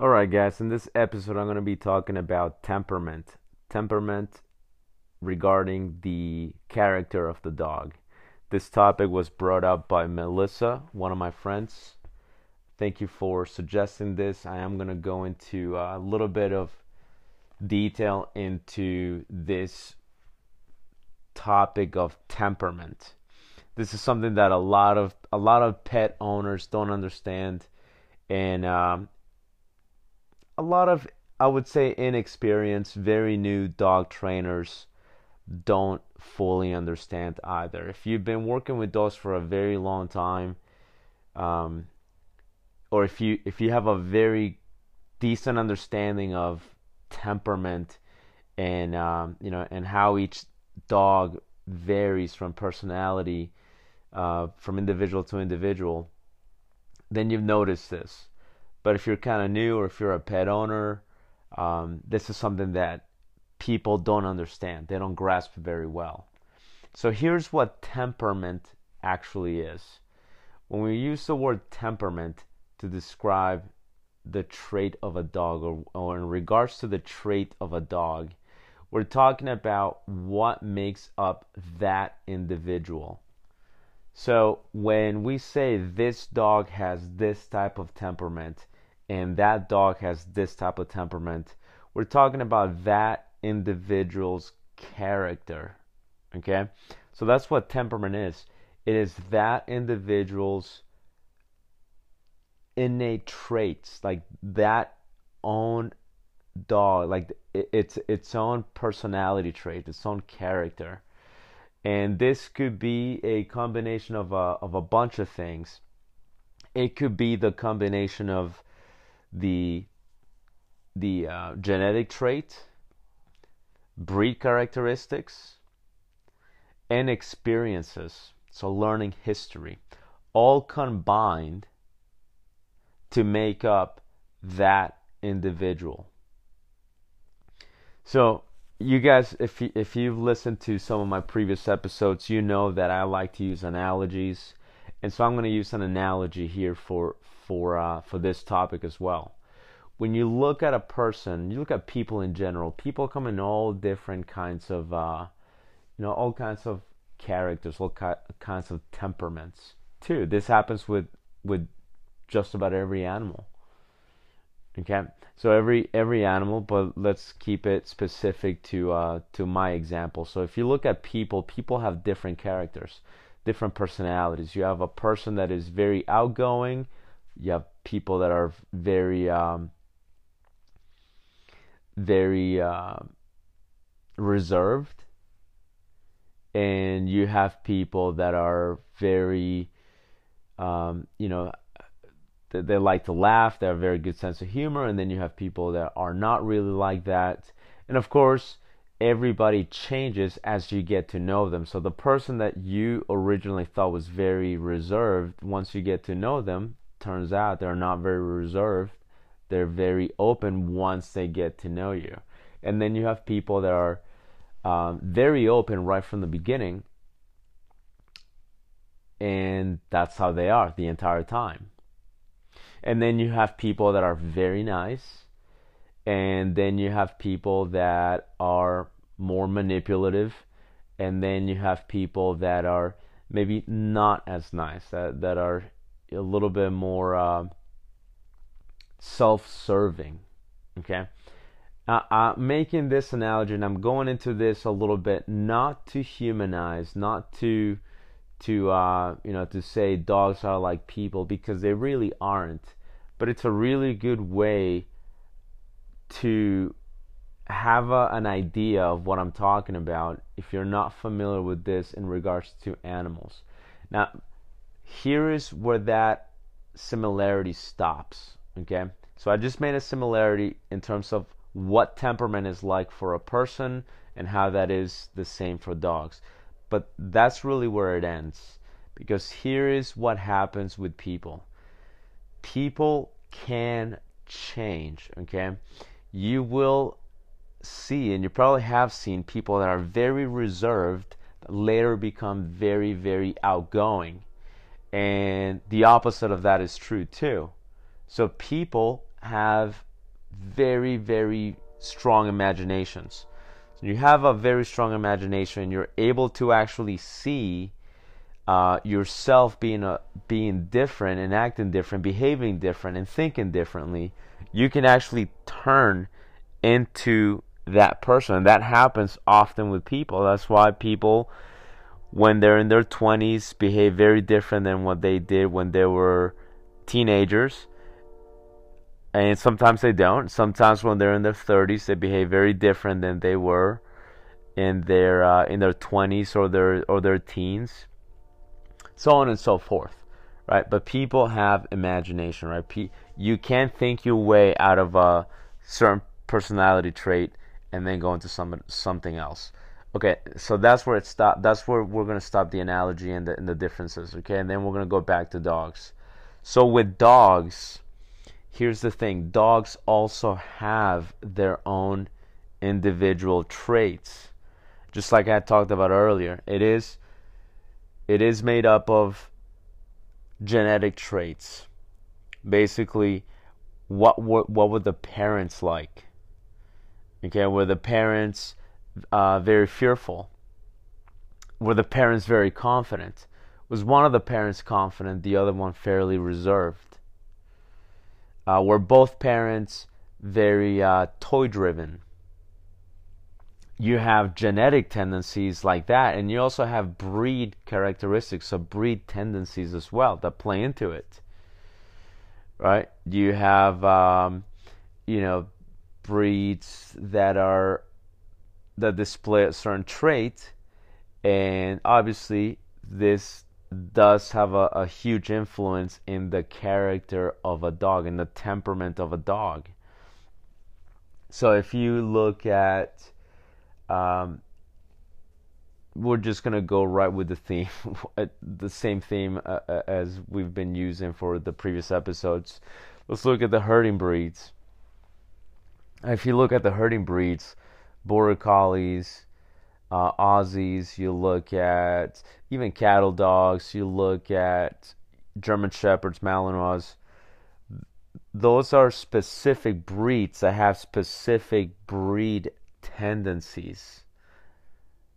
Alright, guys, in this episode, I'm going to be talking about temperament. Temperament regarding the character of the dog. This topic was brought up by Melissa, one of my friends. Thank you for suggesting this. I am going to go into a little bit of detail into this topic of temperament. This is something that a lot of a lot of pet owners don't understand, and um, a lot of I would say inexperienced, very new dog trainers don't fully understand either. If you've been working with dogs for a very long time, um, or if you if you have a very decent understanding of temperament and um, you know and how each dog varies from personality uh, from individual to individual, then you've noticed this. But if you're kind of new or if you're a pet owner, um, this is something that people don't understand. They don't grasp very well. So here's what temperament actually is. When we use the word temperament to describe the trait of a dog or, or in regards to the trait of a dog, we're talking about what makes up that individual. So when we say this dog has this type of temperament and that dog has this type of temperament, we're talking about that individual's character. Okay? So that's what temperament is. It is that individual's innate traits, like that own dog, like it's its own personality trait, its own character. And this could be a combination of a, of a bunch of things. It could be the combination of the the uh, genetic trait, breed characteristics, and experiences. So learning history, all combined to make up that individual. So you guys, if if you've listened to some of my previous episodes, you know that I like to use analogies, and so I'm going to use an analogy here for for uh, for this topic as well. When you look at a person, you look at people in general. People come in all different kinds of, uh, you know, all kinds of characters, all ki- kinds of temperaments too. This happens with with just about every animal. Okay, so every every animal, but let's keep it specific to uh, to my example. So if you look at people, people have different characters, different personalities. You have a person that is very outgoing. You have people that are very um, very uh, reserved, and you have people that are very um, you know they, they like to laugh, they have a very good sense of humor, and then you have people that are not really like that. And of course, everybody changes as you get to know them. So the person that you originally thought was very reserved, once you get to know them, turns out they're not very reserved. They're very open once they get to know you. And then you have people that are um, very open right from the beginning, and that's how they are the entire time. And then you have people that are very nice. And then you have people that are more manipulative. And then you have people that are maybe not as nice, that, that are a little bit more uh, self serving. Okay? Uh, I'm making this analogy, and I'm going into this a little bit not to humanize, not to to uh, you know to say dogs are like people because they really aren't. But it's a really good way to have a, an idea of what I'm talking about if you're not familiar with this in regards to animals. Now, here is where that similarity stops. Okay, so I just made a similarity in terms of what temperament is like for a person and how that is the same for dogs. But that's really where it ends. Because here is what happens with people people can change, okay? You will see, and you probably have seen people that are very reserved later become very, very outgoing. And the opposite of that is true too. So people have very, very strong imaginations. So you have a very strong imagination. You're able to actually see uh, yourself being a, being different and acting different, behaving different, and thinking differently. You can actually turn into that person, and that happens often with people. That's why people, when they're in their 20s, behave very different than what they did when they were teenagers and sometimes they don't. Sometimes when they're in their 30s, they behave very different than they were in their uh, in their 20s or their or their teens, so on and so forth, right? But people have imagination, right? you can't think your way out of a certain personality trait and then go into some something else. Okay, so that's where it stop. That's where we're gonna stop the analogy and the and the differences. Okay, and then we're gonna go back to dogs. So with dogs here's the thing dogs also have their own individual traits just like i talked about earlier it is it is made up of genetic traits. Basically what what, what were the parents like? Okay were the parents uh, very fearful? Were the parents very confident? Was one of the parents confident the other one fairly reserved? Uh, were both parents very uh, toy driven. You have genetic tendencies like that, and you also have breed characteristics, so breed tendencies as well that play into it. Right? You have, um, you know, breeds that are that display a certain trait, and obviously this does have a, a huge influence in the character of a dog and the temperament of a dog. So if you look at, um, we're just gonna go right with the theme, the same theme uh, uh, as we've been using for the previous episodes. Let's look at the herding breeds. If you look at the herding breeds, border collies, uh, Aussies, you look at even cattle dogs, you look at German Shepherds, Malinois. Those are specific breeds that have specific breed tendencies.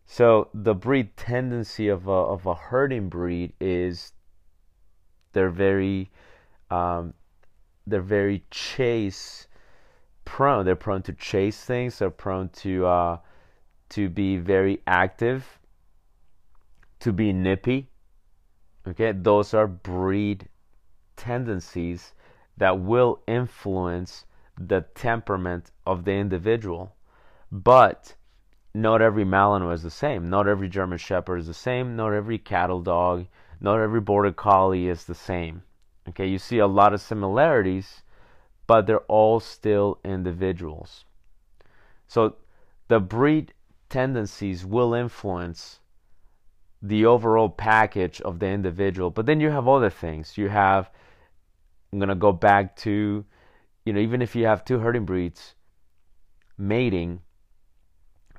So the breed tendency of a, of a herding breed is they're very um, they're very chase prone. They're prone to chase things. They're prone to uh, to be very active, to be nippy. Okay, those are breed tendencies that will influence the temperament of the individual. But not every Malinois is the same. Not every German Shepherd is the same. Not every cattle dog, not every Border Collie is the same. Okay, you see a lot of similarities, but they're all still individuals. So the breed tendencies will influence the overall package of the individual. But then you have other things. You have, I'm going to go back to, you know, even if you have two herding breeds mating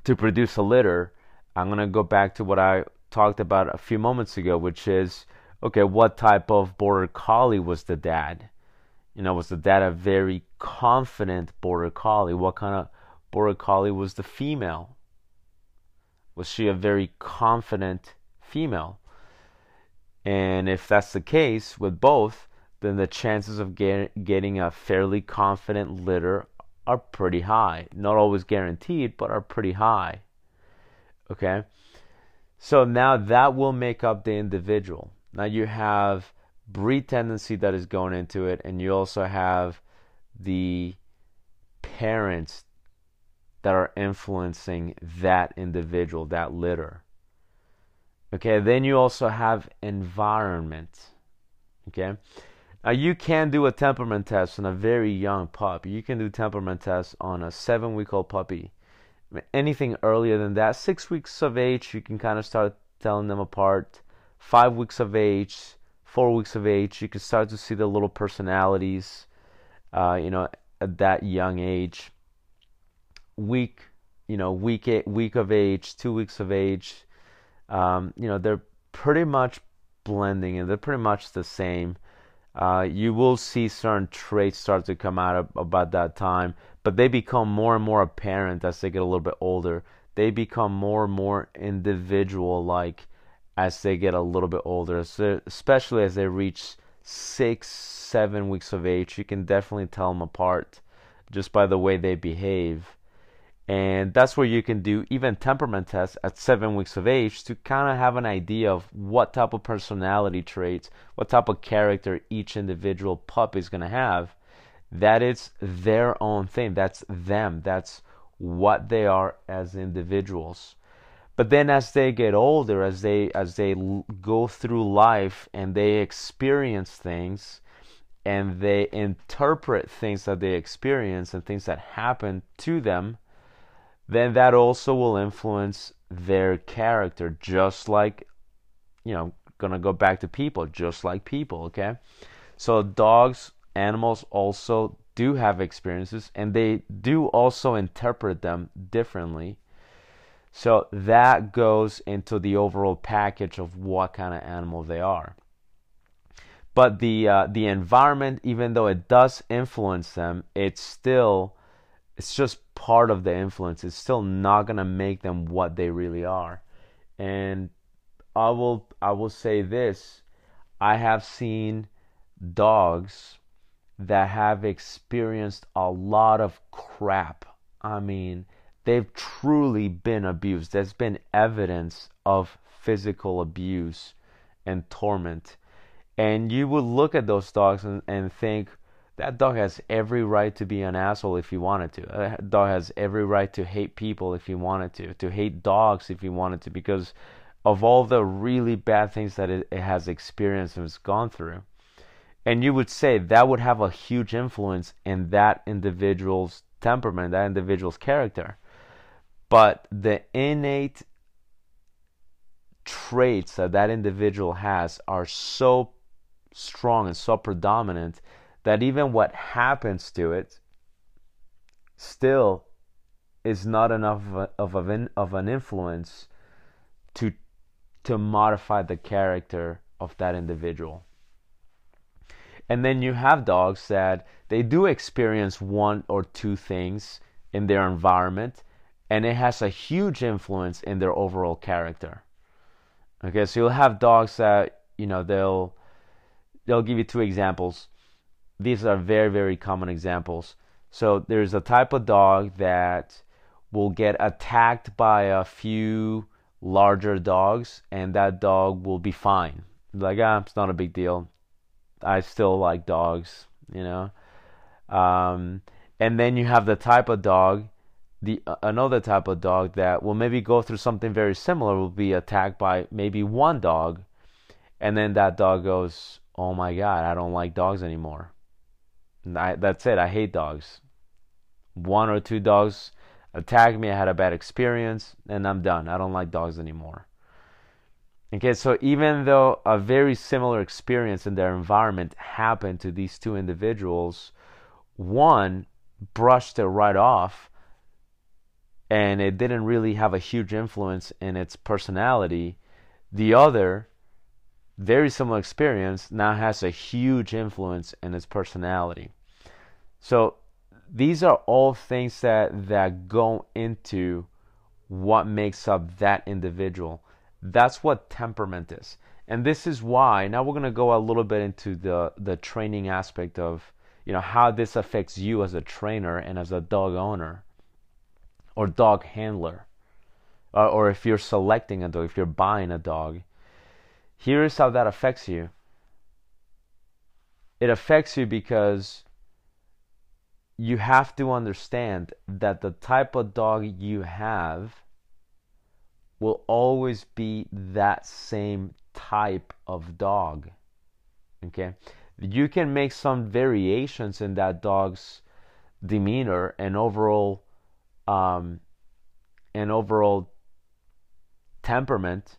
to produce a litter, I'm going to go back to what I talked about a few moments ago, which is okay, what type of border collie was the dad? You know, was the dad a very confident border collie? What kind of border collie was the female? Was she a very confident female? And if that's the case with both, then the chances of get, getting a fairly confident litter are pretty high. Not always guaranteed, but are pretty high. Okay? So now that will make up the individual. Now you have breed tendency that is going into it, and you also have the parents that are influencing that individual, that litter. Okay, then you also have environment. Okay, now you can do a temperament test on a very young pup. You can do temperament tests on a seven week old puppy. Anything earlier than that, six weeks of age, you can kind of start telling them apart. Five weeks of age, four weeks of age, you can start to see the little personalities, uh, you know, at that young age week, you know, week week of age, two weeks of age, um, you know, they're pretty much blending and they're pretty much the same. Uh, you will see certain traits start to come out about that time, but they become more and more apparent as they get a little bit older. They become more and more individual like as they get a little bit older, especially as they reach six, seven weeks of age. You can definitely tell them apart just by the way they behave. And that's where you can do even temperament tests at seven weeks of age to kind of have an idea of what type of personality traits, what type of character each individual pup is going to have. That is their own thing. That's them. That's what they are as individuals. But then as they get older, as they as they go through life and they experience things and they interpret things that they experience and things that happen to them, then that also will influence their character, just like, you know, gonna go back to people, just like people, okay? So dogs, animals also do have experiences and they do also interpret them differently. So that goes into the overall package of what kind of animal they are. But the uh, the environment, even though it does influence them, it's still it's just part of the influence. It's still not gonna make them what they really are. And I will I will say this. I have seen dogs that have experienced a lot of crap. I mean, they've truly been abused. There's been evidence of physical abuse and torment. And you would look at those dogs and, and think, that dog has every right to be an asshole if he wanted to. That dog has every right to hate people if he wanted to, to hate dogs if he wanted to, because of all the really bad things that it, it has experienced and has gone through. And you would say that would have a huge influence in that individual's temperament, that individual's character. But the innate traits that that individual has are so strong and so predominant that even what happens to it still is not enough of, a, of, an, of an influence to to modify the character of that individual. And then you have dogs that they do experience one or two things in their environment and it has a huge influence in their overall character. Okay, so you'll have dogs that, you know, they'll they'll give you two examples these are very, very common examples. So there's a type of dog that will get attacked by a few larger dogs, and that dog will be fine. Like, ah, it's not a big deal. I still like dogs, you know. Um, and then you have the type of dog, the another type of dog that will maybe go through something very similar. Will be attacked by maybe one dog, and then that dog goes, "Oh my God, I don't like dogs anymore." I, that's it. I hate dogs. One or two dogs attacked me. I had a bad experience, and I'm done. I don't like dogs anymore. Okay, so even though a very similar experience in their environment happened to these two individuals, one brushed it right off and it didn't really have a huge influence in its personality. The other very similar experience now has a huge influence in his personality. So these are all things that that go into what makes up that individual. That's what temperament is. And this is why now we're going to go a little bit into the the training aspect of, you know, how this affects you as a trainer and as a dog owner or dog handler. Uh, or if you're selecting a dog, if you're buying a dog Here's how that affects you it affects you because you have to understand that the type of dog you have will always be that same type of dog. Okay? You can make some variations in that dog's demeanor and overall um, and overall temperament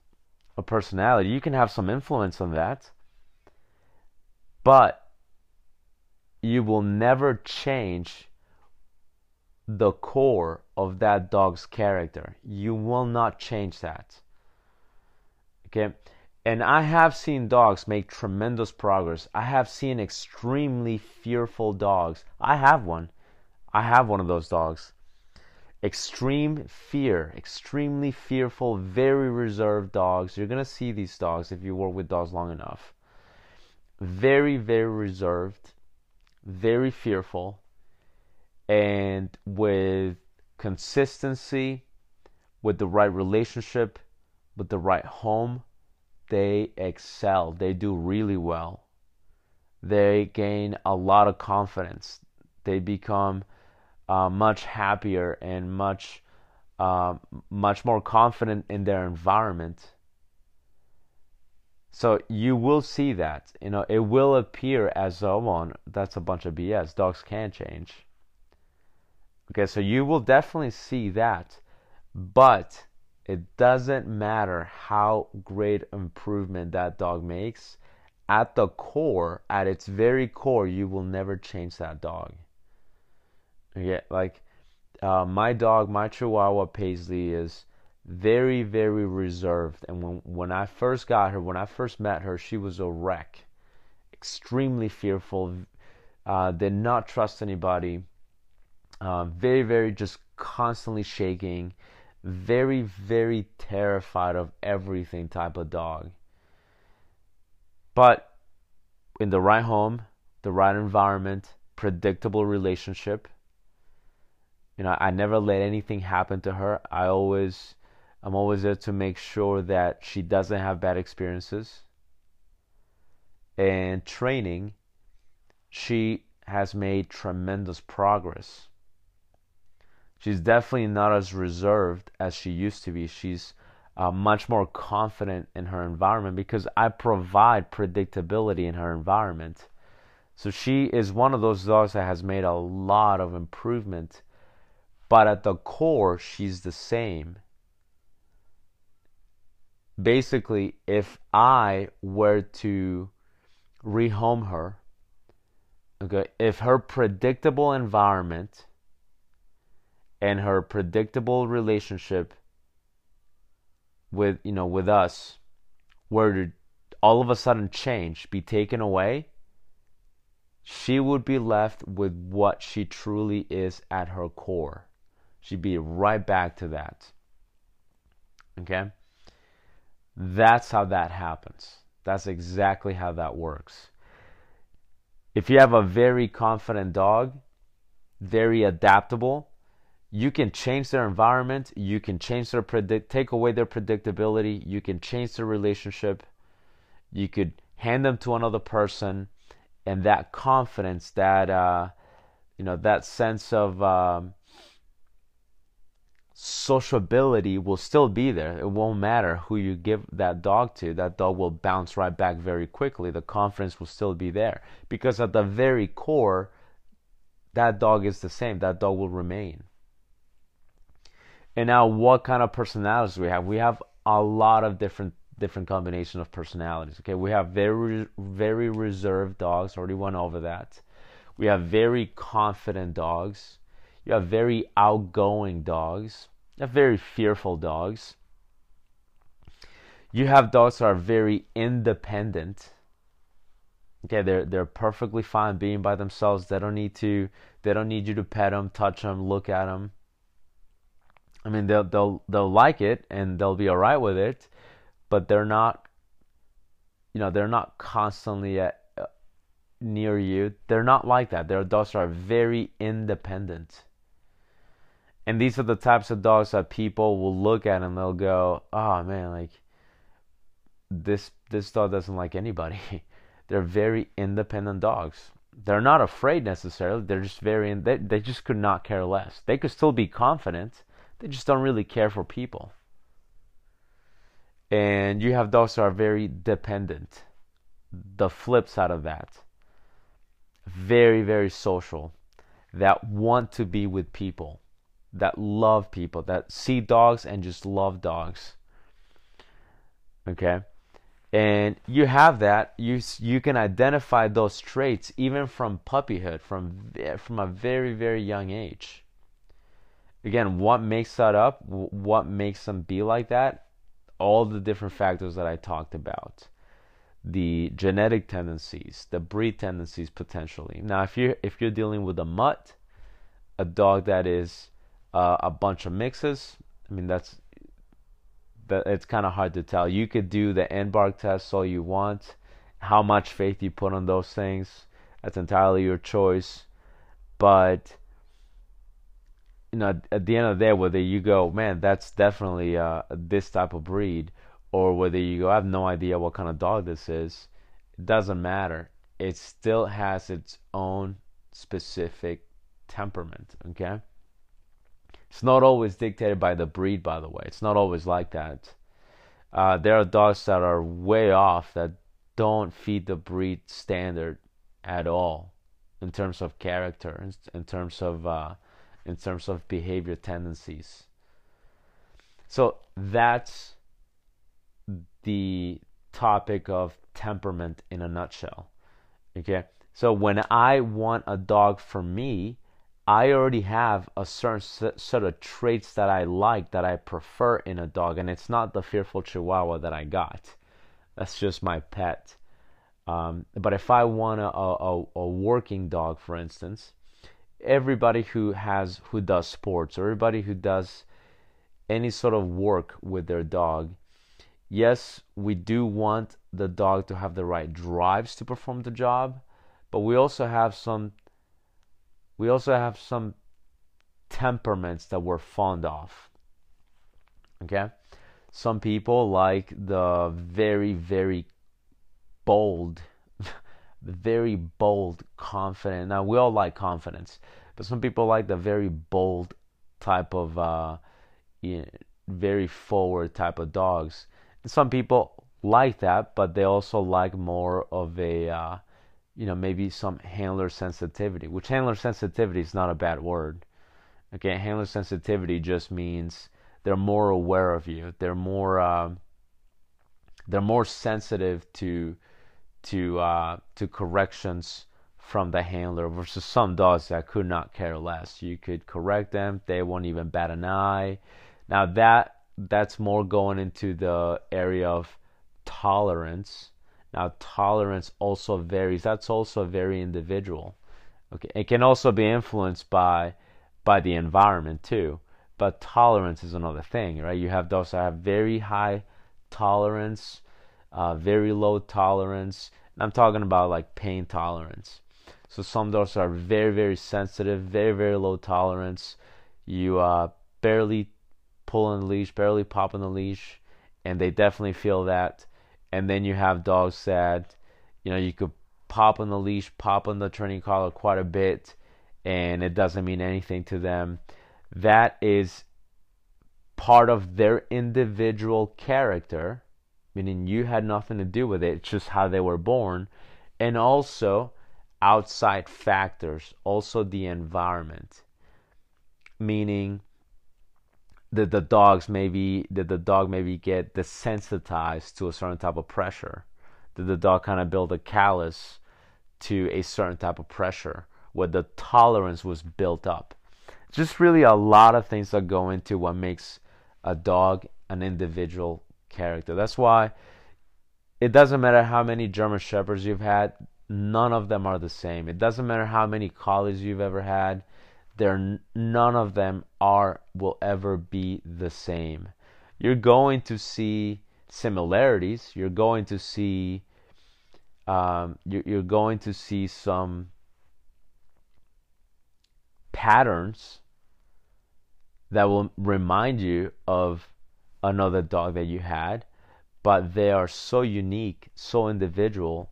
a personality. You can have some influence on that. But you will never change the core of that dog's character. You will not change that. Okay? And I have seen dogs make tremendous progress. I have seen extremely fearful dogs. I have one. I have one of those dogs. Extreme fear, extremely fearful, very reserved dogs. You're going to see these dogs if you work with dogs long enough. Very, very reserved, very fearful, and with consistency, with the right relationship, with the right home, they excel. They do really well. They gain a lot of confidence. They become uh, much happier and much uh, much more confident in their environment. So you will see that. You know, it will appear as someone that's a bunch of BS. Dogs can change. Okay, so you will definitely see that. But it doesn't matter how great improvement that dog makes. At the core, at its very core, you will never change that dog. Yeah, like uh, my dog, my Chihuahua Paisley, is very, very reserved. And when when I first got her, when I first met her, she was a wreck, extremely fearful, uh, did not trust anybody, uh, very, very just constantly shaking very, very terrified of everything type of dog. But in the right home, the right environment, predictable relationship. You know, I never let anything happen to her. I always I'm always there to make sure that she doesn't have bad experiences. And training, she has made tremendous progress she's definitely not as reserved as she used to be. She's uh, much more confident in her environment because I provide predictability in her environment. So she is one of those dogs that has made a lot of improvement, but at the core, she's the same. Basically, if I were to rehome her, okay, if her predictable environment and her predictable relationship with you know with us were to all of a sudden change be taken away she would be left with what she truly is at her core she'd be right back to that. Okay? That's how that happens. That's exactly how that works. If you have a very confident dog very adaptable you can change their environment you can change their predict take away their predictability you can change their relationship you could hand them to another person and that confidence that uh, you know that sense of um, sociability will still be there it won't matter who you give that dog to that dog will bounce right back very quickly the confidence will still be there because at the very core that dog is the same that dog will remain and now, what kind of personalities we have? We have a lot of different different combination of personalities. Okay, we have very very reserved dogs. Already went over that. We have very confident dogs. You have very outgoing dogs. You have very fearful dogs. You have dogs that are very independent. Okay, they're they're perfectly fine being by themselves. They don't need to. They don't need you to pet them, touch them, look at them. I mean, they'll they'll they'll like it and they'll be alright with it, but they're not. You know, they're not constantly at, uh, near you. They're not like that. Their dogs are very independent. And these are the types of dogs that people will look at and they'll go, "Oh man, like this this dog doesn't like anybody." they're very independent dogs. They're not afraid necessarily. They're just very they they just could not care less. They could still be confident they just don't really care for people. And you have dogs that are very dependent. The flip side of that, very, very social, that want to be with people, that love people, that see dogs and just love dogs. Okay? And you have that. You you can identify those traits even from puppyhood, from from a very very young age again, what makes that up? What makes them be like that? all the different factors that I talked about, the genetic tendencies, the breed tendencies potentially. Now, if you're if you're dealing with a mutt, a dog that is uh, a bunch of mixes, I mean that's that it's kind of hard to tell. You could do the Embark test all you want. How much faith you put on those things, that's entirely your choice. But you know, at the end of the day, whether you go, man, that's definitely uh, this type of breed, or whether you go, I have no idea what kind of dog this is, it doesn't matter. It still has its own specific temperament, okay? It's not always dictated by the breed, by the way. It's not always like that. Uh, there are dogs that are way off that don't feed the breed standard at all in terms of character, in terms of uh, in terms of behavior tendencies. So that's the topic of temperament in a nutshell. Okay? So when I want a dog for me, I already have a certain set of traits that I like, that I prefer in a dog, and it's not the fearful Chihuahua that I got. That's just my pet. Um, but if I want a, a, a working dog, for instance, everybody who has who does sports or everybody who does any sort of work with their dog yes we do want the dog to have the right drives to perform the job but we also have some we also have some temperaments that we're fond of okay some people like the very very bold very bold, confident. Now we all like confidence, but some people like the very bold type of, uh, you know, very forward type of dogs. Some people like that, but they also like more of a, uh, you know, maybe some handler sensitivity. Which handler sensitivity is not a bad word. Okay, handler sensitivity just means they're more aware of you. They're more, uh, they're more sensitive to to uh, to corrections from the handler versus some dogs that could not care less. You could correct them; they won't even bat an eye. Now that that's more going into the area of tolerance. Now tolerance also varies. That's also very individual. Okay, it can also be influenced by by the environment too. But tolerance is another thing, right? You have those that have very high tolerance uh, very low tolerance. And I'm talking about like pain tolerance. So some dogs are very, very sensitive, very, very low tolerance. You uh, barely pull on the leash, barely pop on the leash, and they definitely feel that. And then you have dogs that, you know, you could pop on the leash, pop on the training collar quite a bit, and it doesn't mean anything to them. That is part of their individual character meaning you had nothing to do with it, it's just how they were born, and also outside factors, also the environment, meaning that the dogs maybe that the dog maybe get desensitized to a certain type of pressure, that the dog kind of build a callus to a certain type of pressure where the tolerance was built up. Just really a lot of things that go into what makes a dog an individual character. That's why it doesn't matter how many German Shepherds you've had, none of them are the same. It doesn't matter how many collies you've ever had, they're none of them are will ever be the same. You're going to see similarities. You're going to see um, you're, you're going to see some patterns that will remind you of another dog that you had, but they are so unique, so individual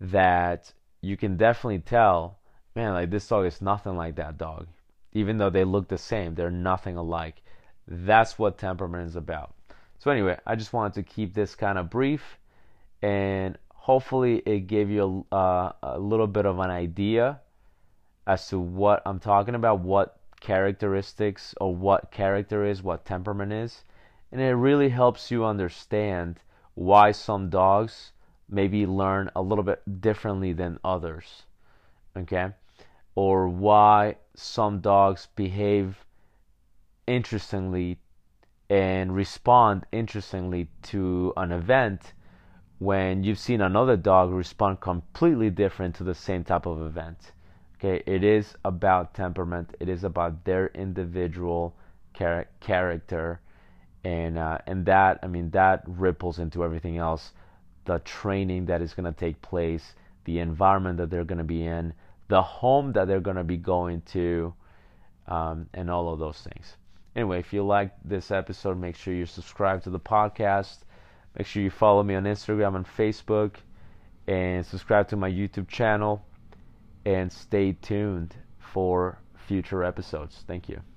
that you can definitely tell, man, like this dog is nothing like that dog. Even though they look the same, they're nothing alike. That's what temperament is about. So, anyway, I just wanted to keep this kind of brief and hopefully it gave you a, uh, a little bit of an idea as to what I'm talking about, what characteristics or what character is, what temperament is and it really helps you understand why some dogs maybe learn a little bit differently than others. Okay? Or why some dogs behave interestingly and respond interestingly to an event when you've seen another dog respond completely different to the same type of event. Okay, it is about temperament. It is about their individual char- character, and uh, and that I mean that ripples into everything else. The training that is going to take place, the environment that they're going to be in, the home that they're going to be going to, um, and all of those things. Anyway, if you like this episode, make sure you subscribe to the podcast. Make sure you follow me on Instagram and Facebook, and subscribe to my YouTube channel. And stay tuned for future episodes. Thank you.